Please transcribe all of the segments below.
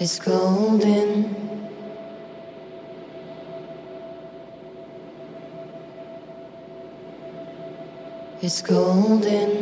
Is golden. It's golden.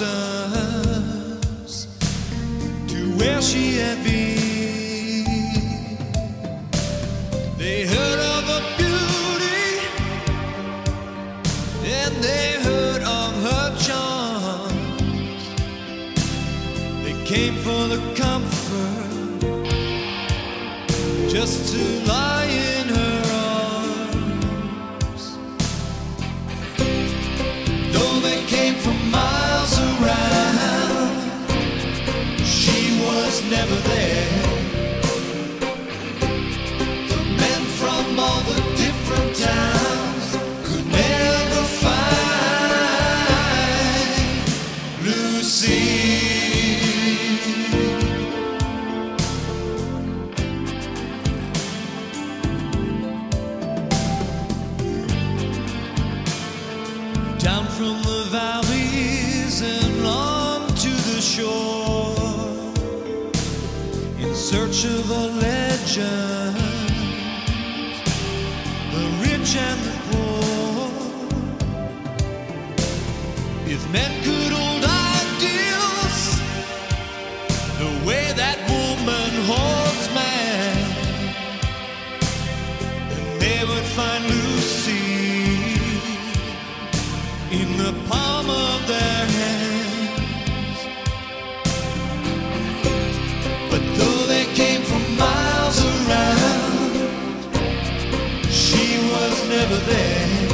Thousands she was never there.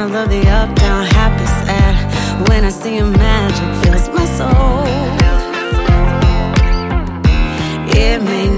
I love the up down, happy, sad. Eh? When I see you, magic fills my soul. It may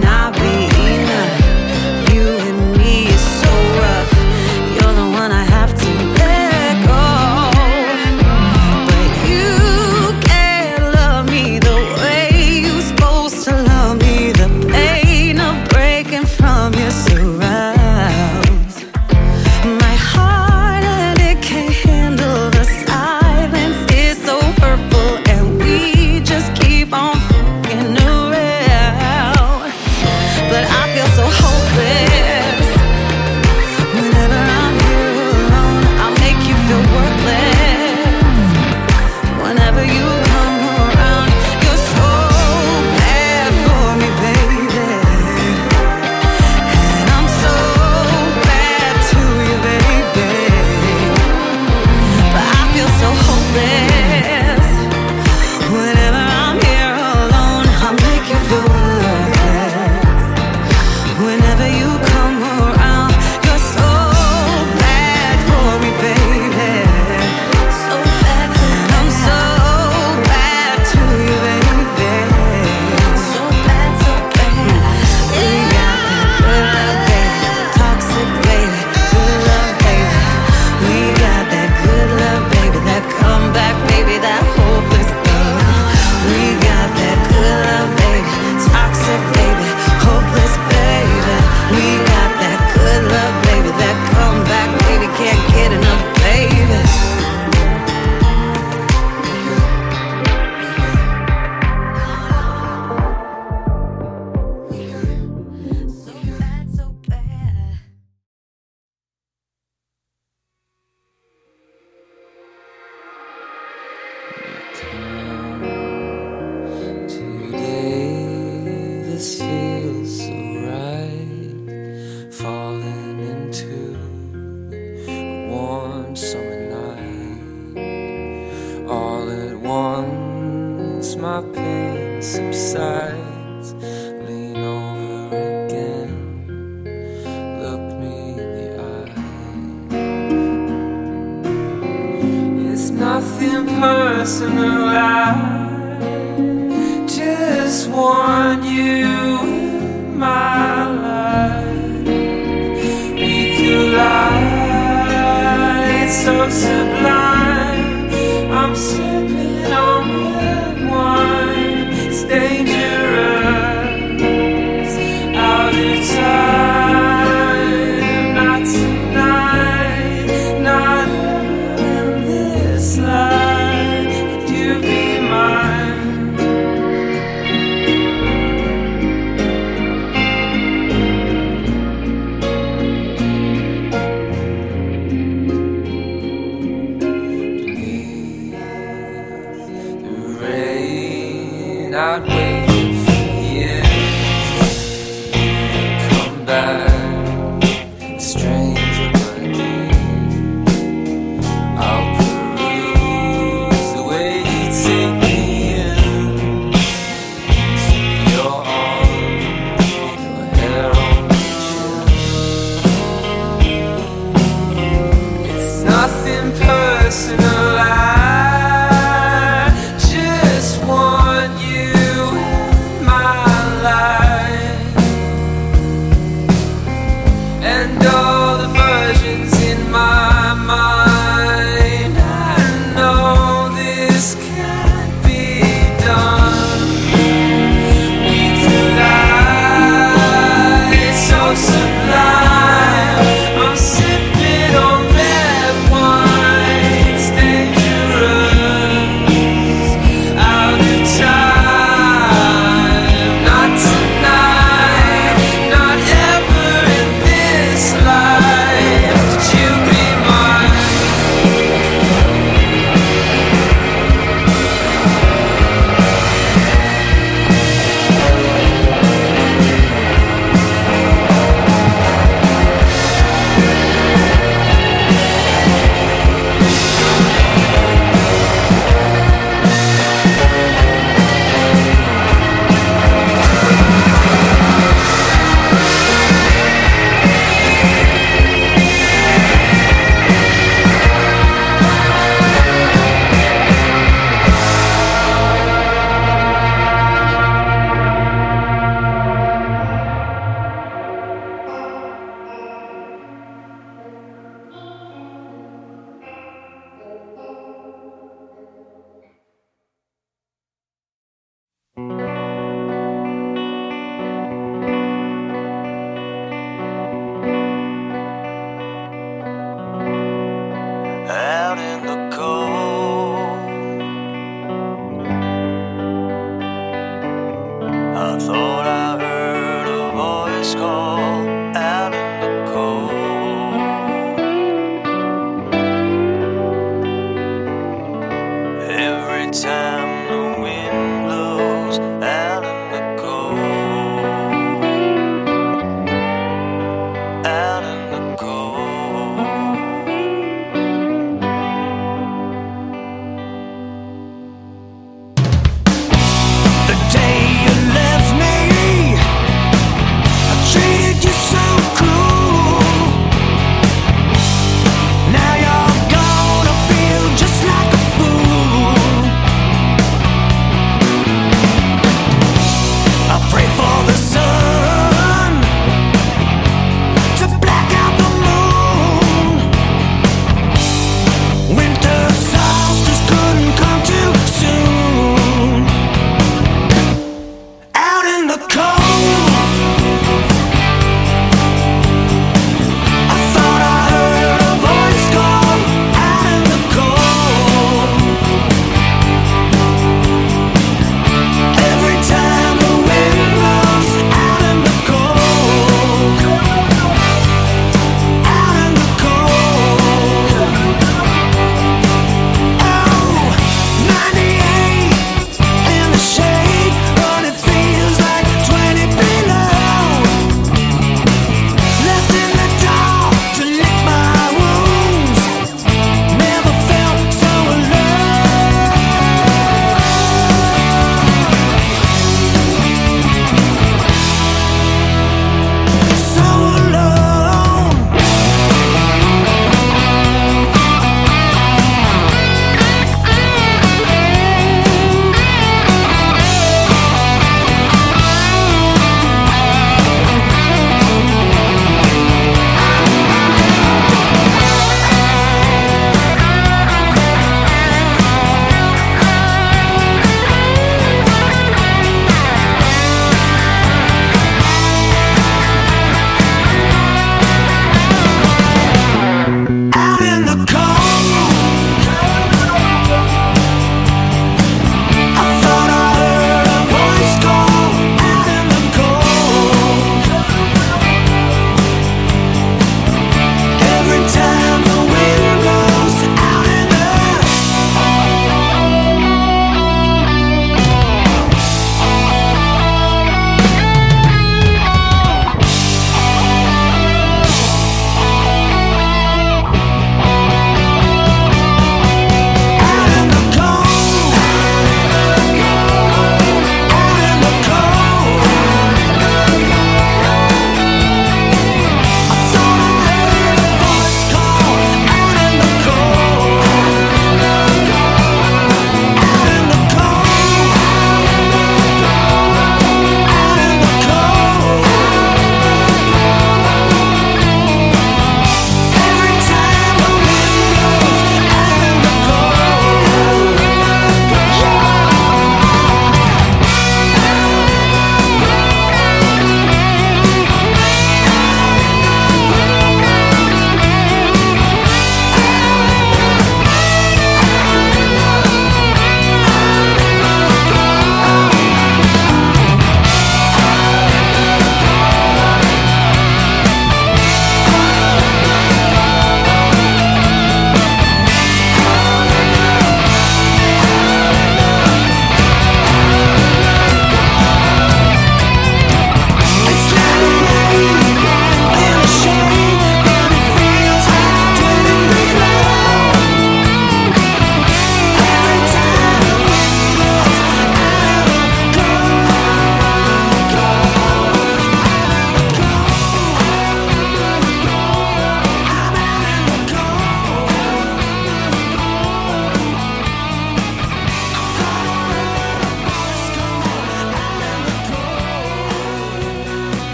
listen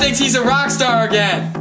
thinks he's a rock star again.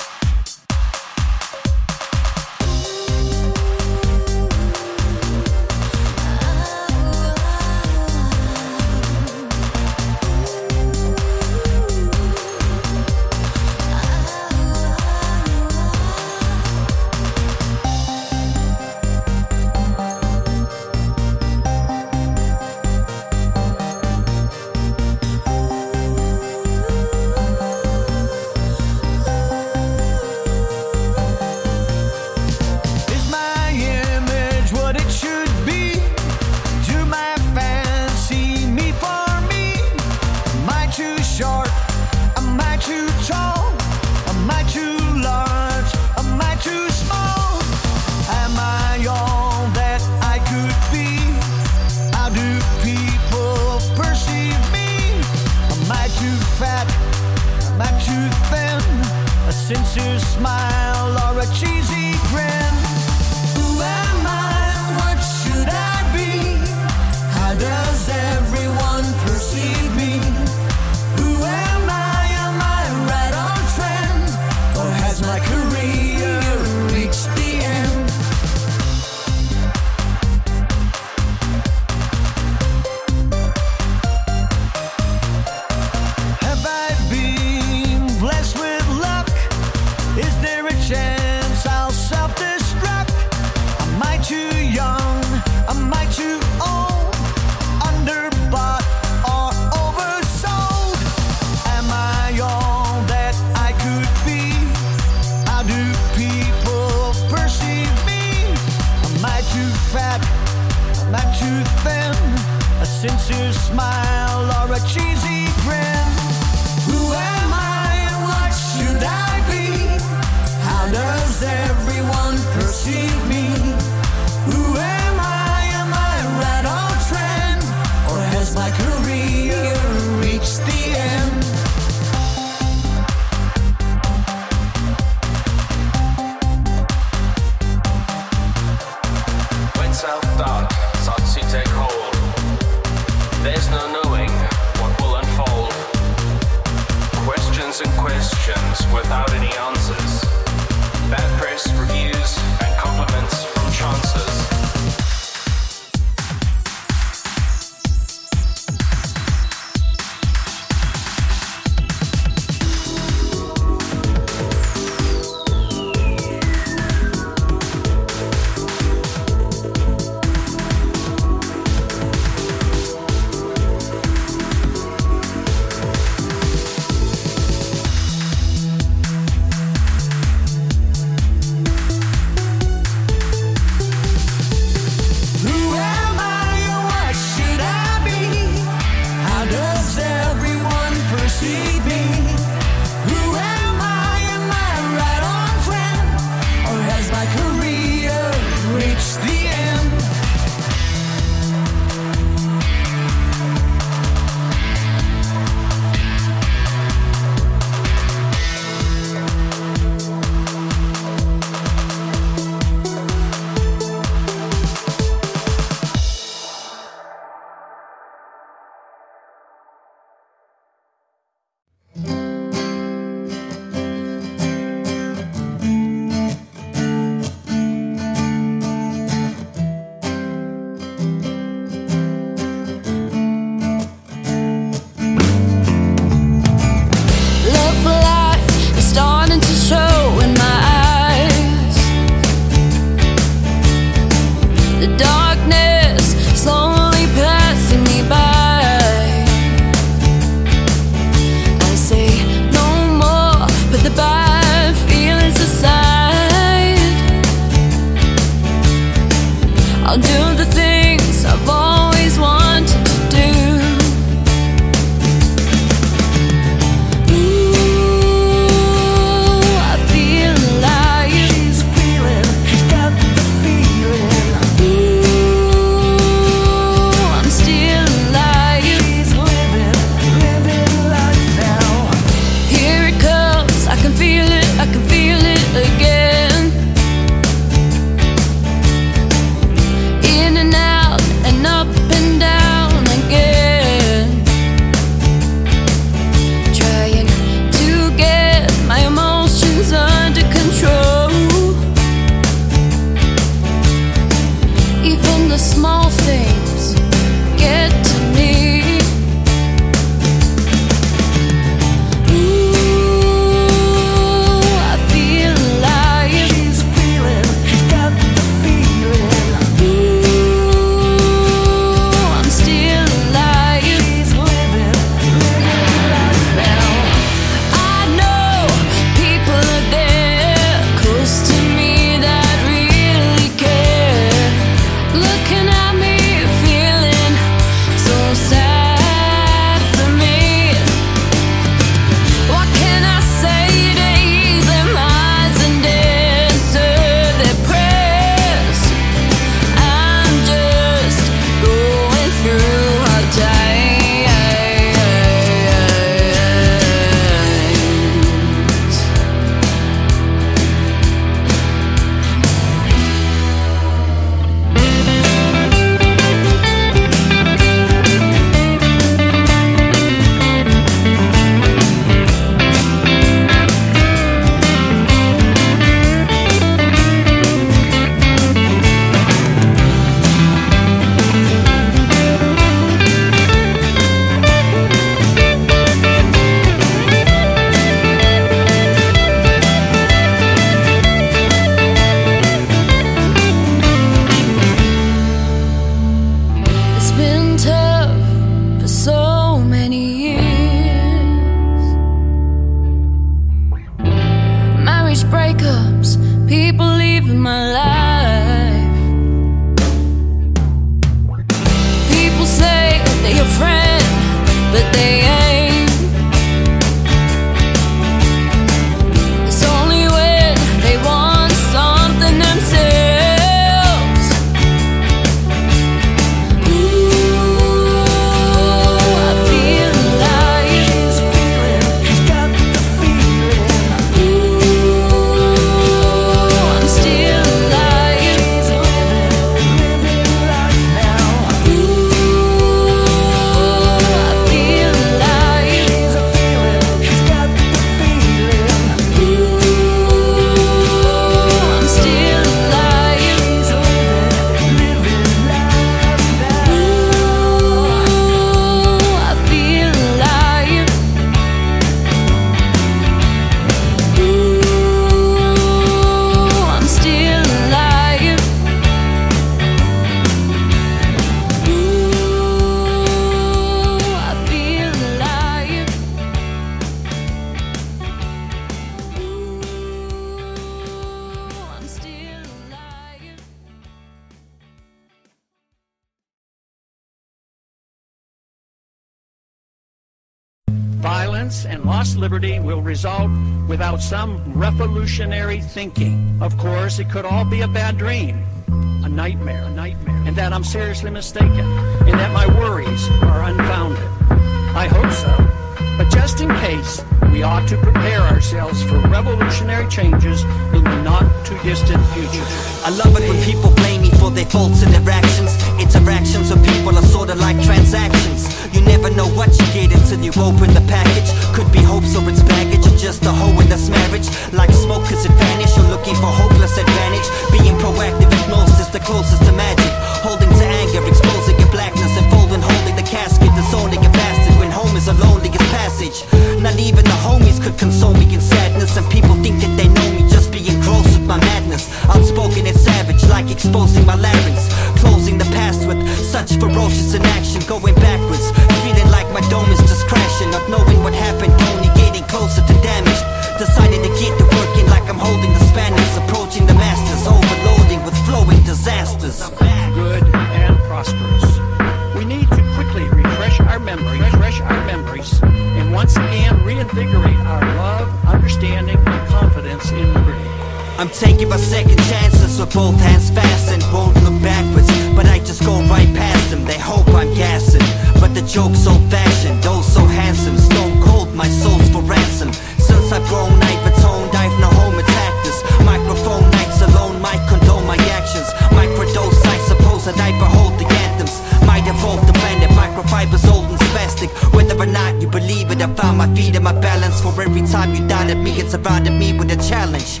I'm taking my second chances with both hands fastened. Won't look backwards, but I just go right past them. They hope I'm gassing, but the joke's old fashioned. Those oh, so handsome, stone cold, my soul's for ransom. Since I've grown, I've atoned, I've no home attack this. Microphone nights alone might condone my actions. Microdose, I suppose that I behold the anthems. Might evolve the planet, microfibers old and spastic. Whether or not you believe it, I found my feet and my balance. For every time you doubted me, it surrounded me with a challenge.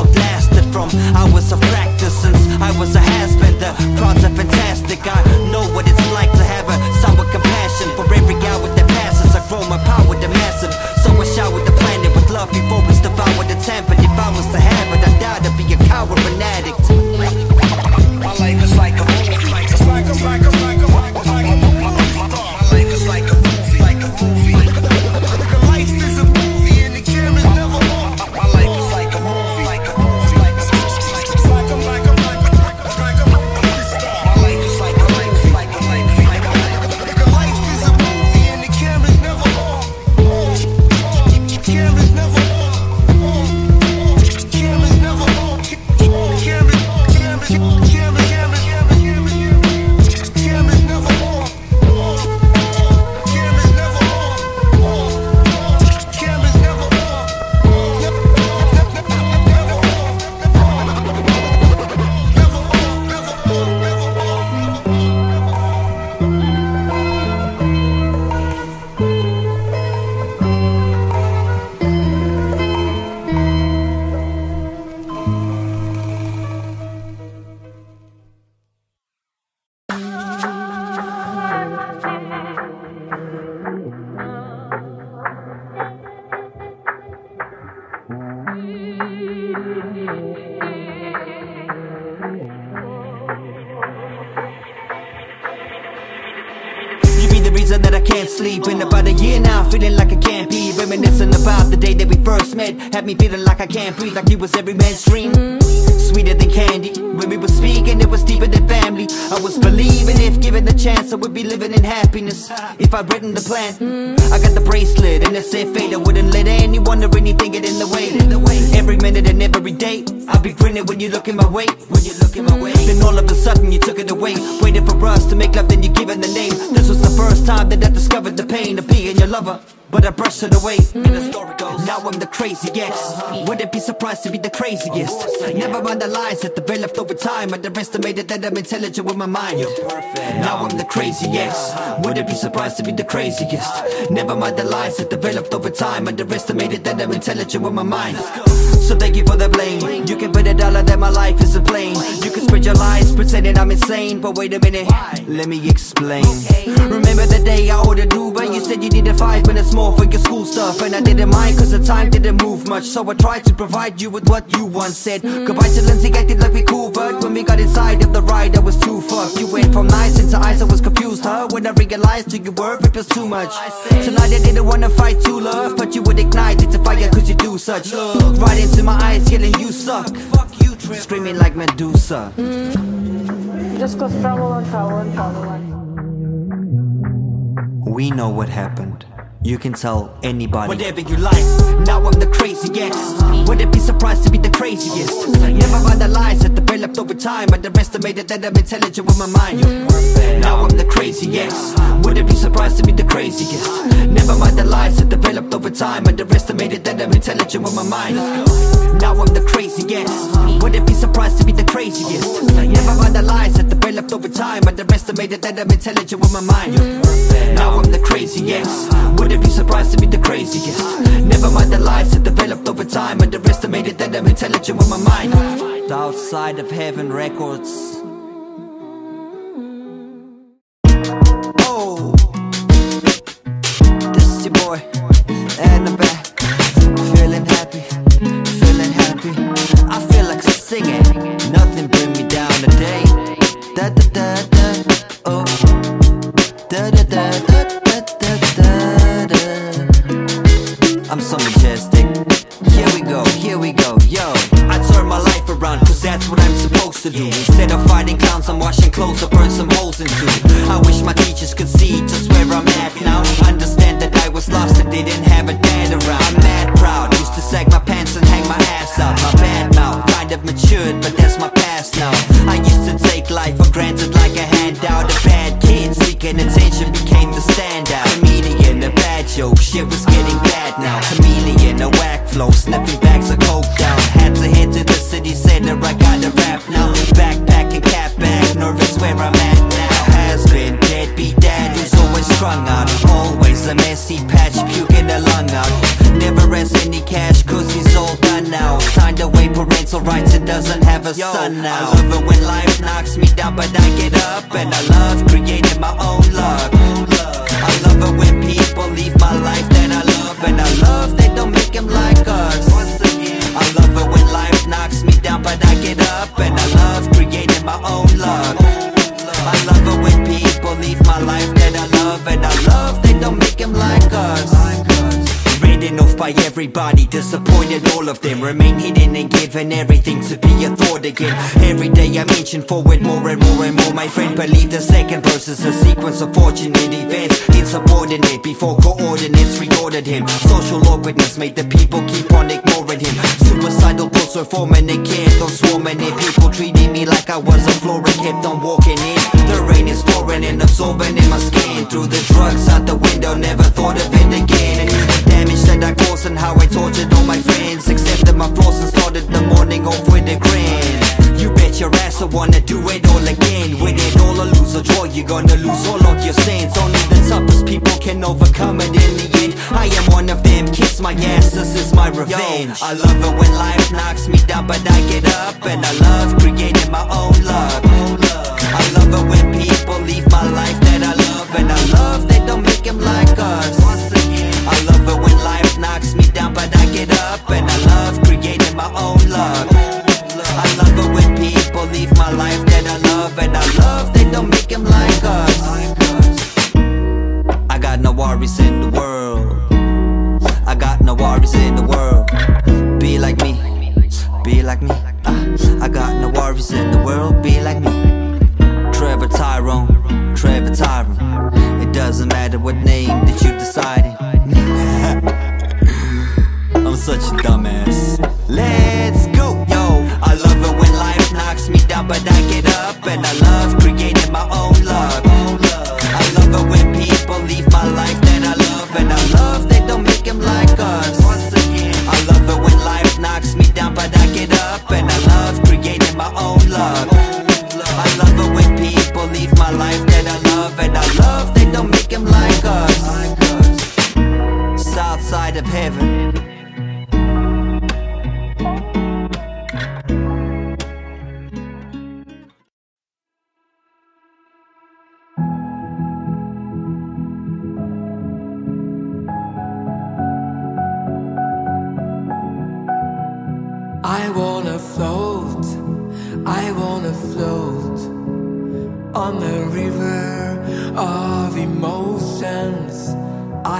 Outlasted from. Hours of practice since I was a time. Underestimated that I'm intelligent with my mind. Now I'm the craziest. Wouldn't be surprised to be the craziest. Never mind the lies that developed over time. Underestimated that I'm intelligent with my mind. So thank you for the blame. You can put a dollar that my life isn't plain. You can spread your lies pretending I'm insane. But wait a minute, let me explain. Remember the day I ordered You said you needed five minutes more for your school stuff. And I didn't mind cause the time didn't move much. So I tried to provide you with what you once said. Mm. Goodbye to Lindsay, acted like we cool. But when we got inside of the ride, I was too fucked. You went from nice into ice, I was confused, huh? When I realized who you were, it was too much. Tonight I didn't wanna fight to love. But you would ignite it to fire cause you do such. Look right into my eyes, yelling you suck. Fuck you, Screaming like Medusa. Mm. Just cause trouble on trouble on trouble on. We know what happened. You can tell anybody. Whatever you like, now I'm the craziest. Wouldn't be surprised to be the craziest. Never mind the lies that developed over time. I underestimated that I'm intelligent with my mind. Now I'm the craziest. Wouldn't be surprised to be the craziest. Never mind the lies that developed over time. I underestimated that I'm intelligent with my mind. Now I'm the craziest. Wouldn't be surprised to be the craziest. Never mind the lies that developed over time. I underestimated that I'm intelligent with my mind. Now I'm the craziest. Wouldn't be surprised to be the craziest. Never mind the lies that developed over time. Underestimated that I'm intelligent with my mind. The outside of heaven records. And everything to be a thought again. Every day I'm inching forward more and more and more. My friend believe the second verse is a sequence of fortunate events. Insubordinate before coordinates reordered him. Social awkwardness made the people keep on ignoring him. Suicidal thoughts were forming kept on swarming in. People treating me like I was a revenge. I love it when life knocks me down, but I get up. And I love creating my own luck. I love it when people leave my life that I love. And I love they don't make him like us. I love it when life knocks me down, but I get up. And I love creating my own luck. I love it when people leave my life that I love. And I love they don't make him like us. I got no worries in the world. No worries in the world. Be like me, be like me. Uh, I got no worries in the world. Be like me. Trevor Tyrone, Trevor Tyrone. It doesn't matter what name that you decided. I'm such a dumbass. Let's go, yo. I love it when life knocks me down, but I get up and I love creating my own luck. I love it when and I love creating my own luck. I love it when people leave my life that I love, and I love they don't make him like us. South side of heaven.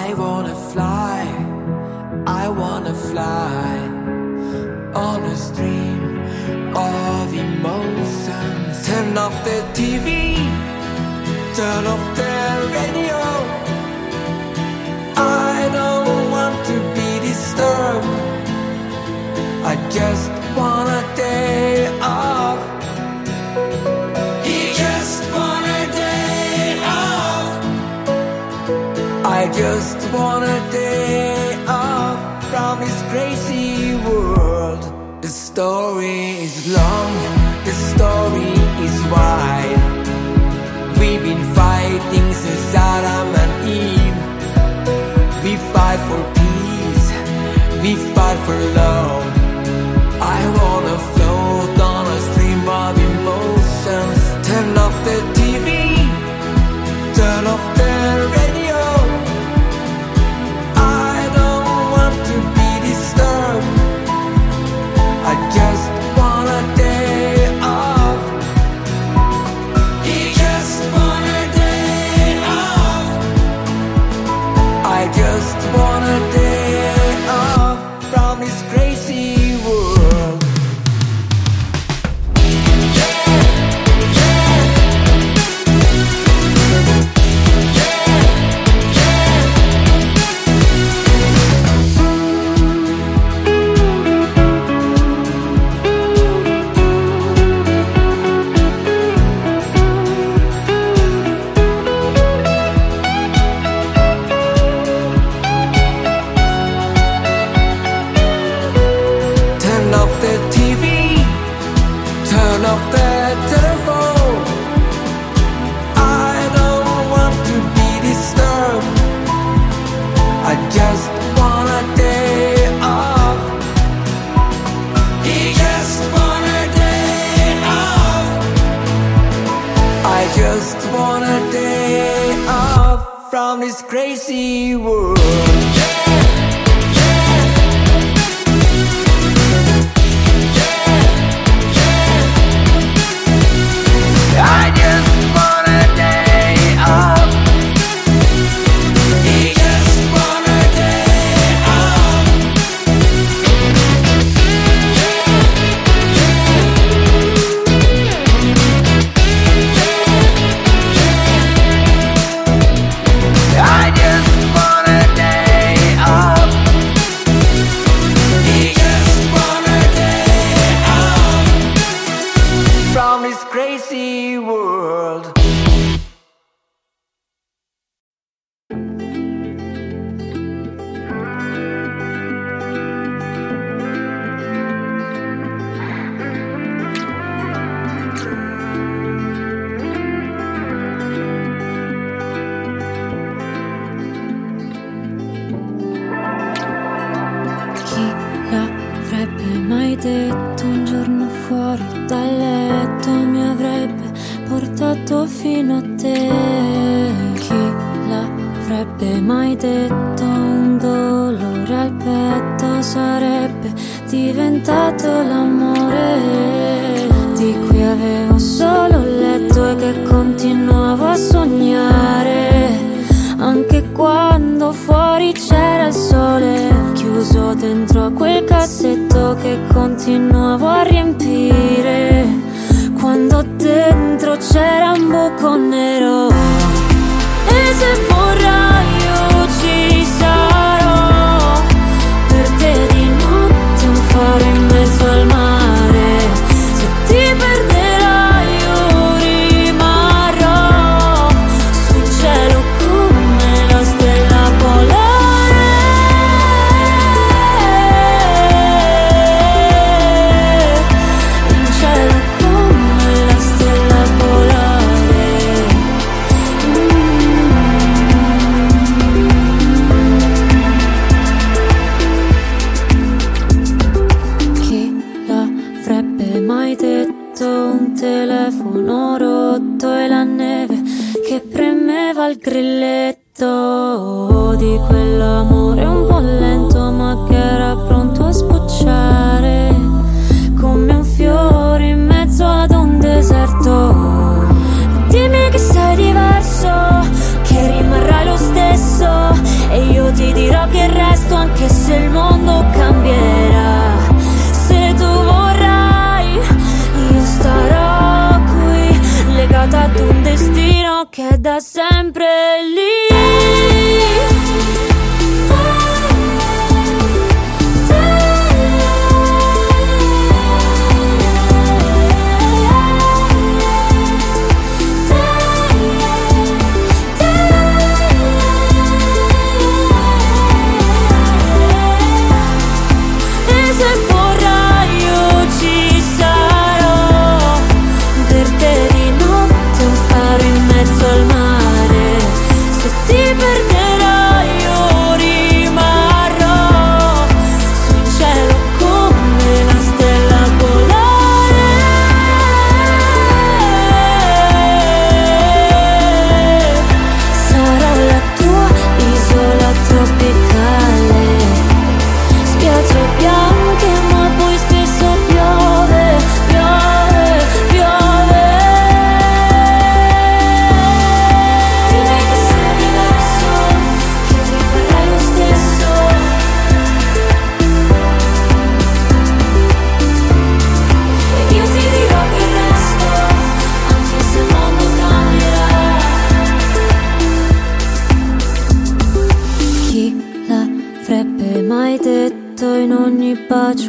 I wanna fly, I wanna fly on a stream of emotions. Turn off the TV, turn off the radio. I don't want to be disturbed. I just wanna day. just want a day off from this crazy world. The story is long, the story is wide. We've been fighting since Adam and Eve. We fight for peace, we fight for love. I wanna float on a stream of emotions. Turn off the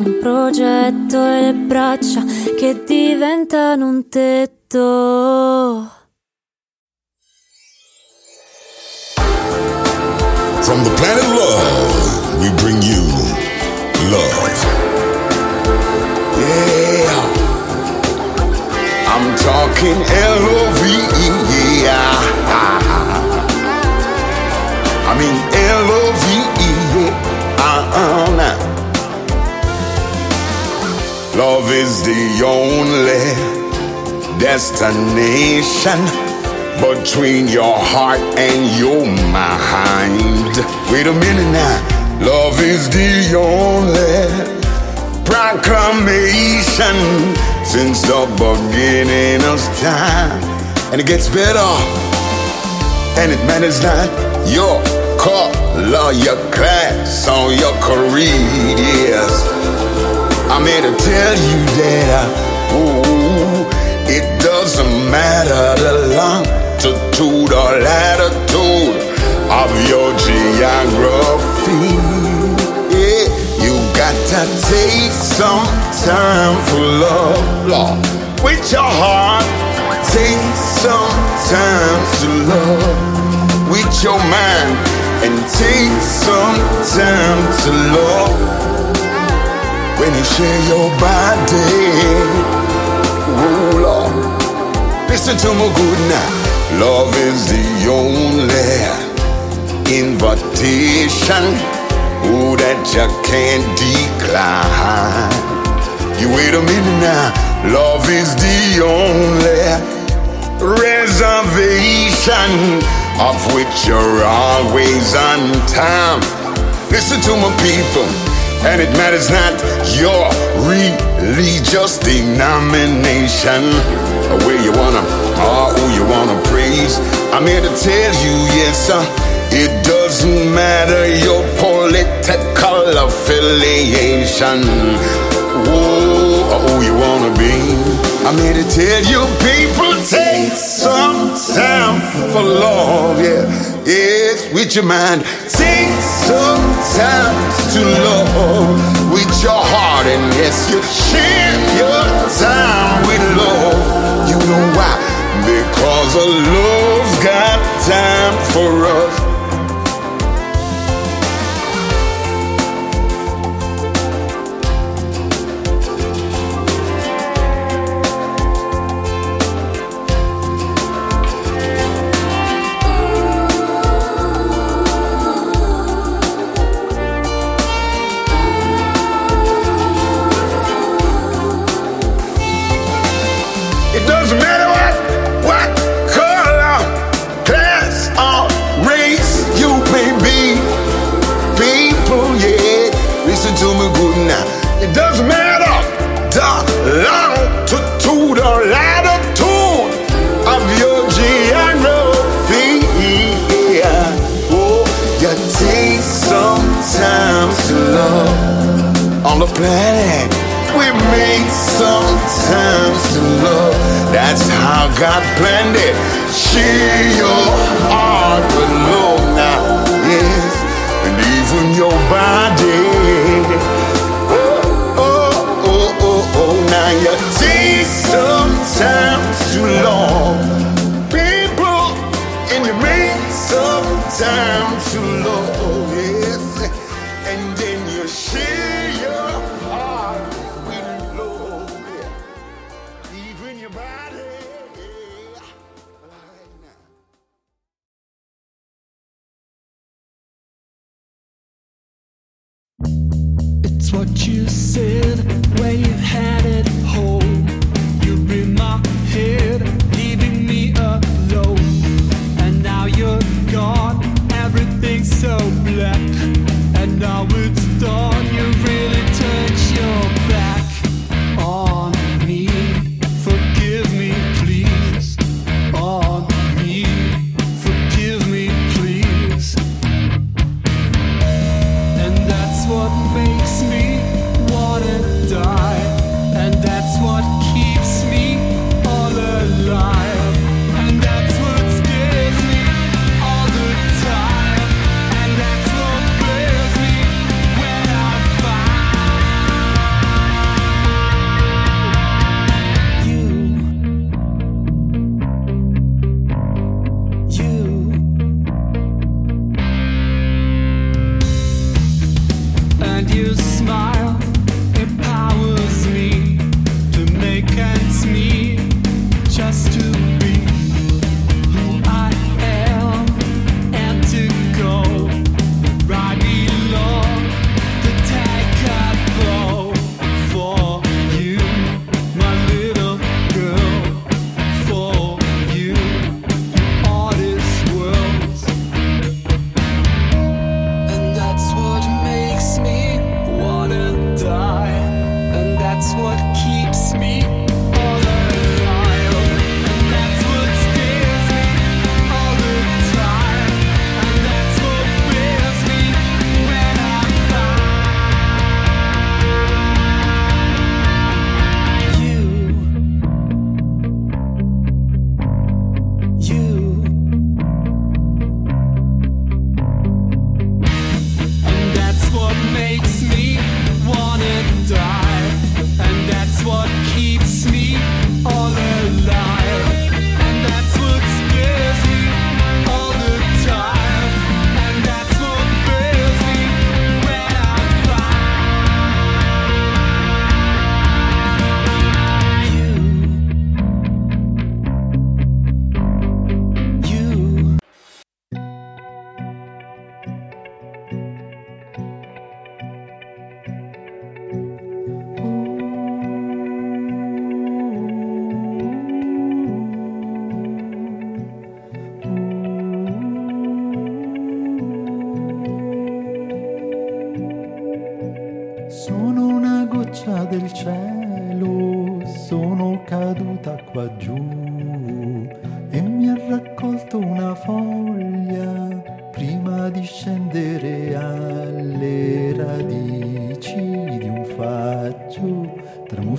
bacio, un progetto e le braccia che diventano un tetto. From the planet love, we bring you love. Yeah. I'm talking L-O-V-E, yeah. Love is the only destination between your heart and your mind. Wait a minute now. Love is the only proclamation since the beginning of time. And it gets better. And it matters not your color, your class, or your career. Yes. I'm here to tell you that, I, ooh, it doesn't matter the longitude or latitude of your geography. Yeah, you got to take some time for love, love with your heart. Take some time to love with your mind, and take some time to love when you share your body. Oh Lord, listen to me good now. Love is the only invitation oh, that you can't decline. You wait a minute now. Love is the only reservation of which you're always on time. Listen to my people. And it matters not your religious denomination, or where you wanna, or who you wanna praise. I'm here to tell you, yes, sir, it doesn't matter your political affiliation, whoa, or who you wanna be. I'm here to tell you, people, take some time for love, yeah, yes, with your mind. Take some time to love with your heart, and yes, you share your time with love. You know why? Because a love's got time for us. The planet. We make some time to love. That's how God planned it. Share your heart love now, yes, and even your body. Oh, oh, oh, oh, oh. oh now you take some time to love people, and you make some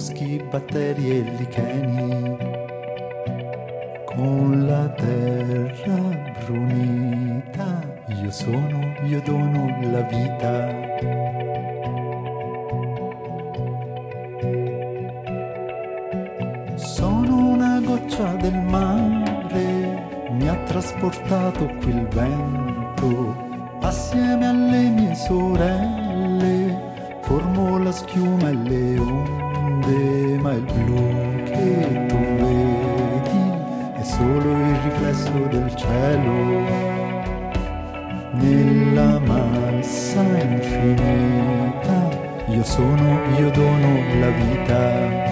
foschi, batteri e licheni, con la terra brunita, io sono, io dono la vita. sono una goccia del mare mi ha trasportato qui il vento, assieme alle mie sorelle formo la schiuma e le onde grande, ma il blu che tu vedi è solo il riflesso del cielo nella massa infinita. Io sono, io dono la vita.